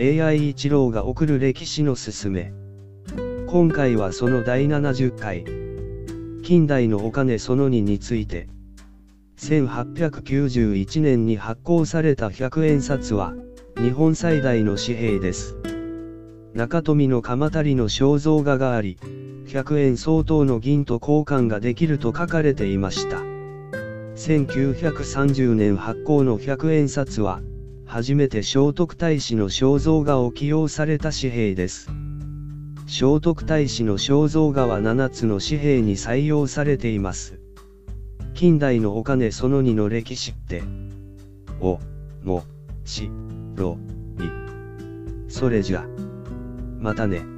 AI 一郎が送る歴史のすすめ。今回はその第70回。近代のお金その2について。1891年に発行された100円札は、日本最大の紙幣です。中富の鎌足りの肖像画があり、100円相当の銀と交換ができると書かれていました。1930年発行の100円札は、初めて聖徳太子の肖像画を起用された紙幣です。聖徳太子の肖像画は7つの紙幣に採用されています。近代のお金その2の歴史って、お、も、し、ろ、い。それじゃ。またね。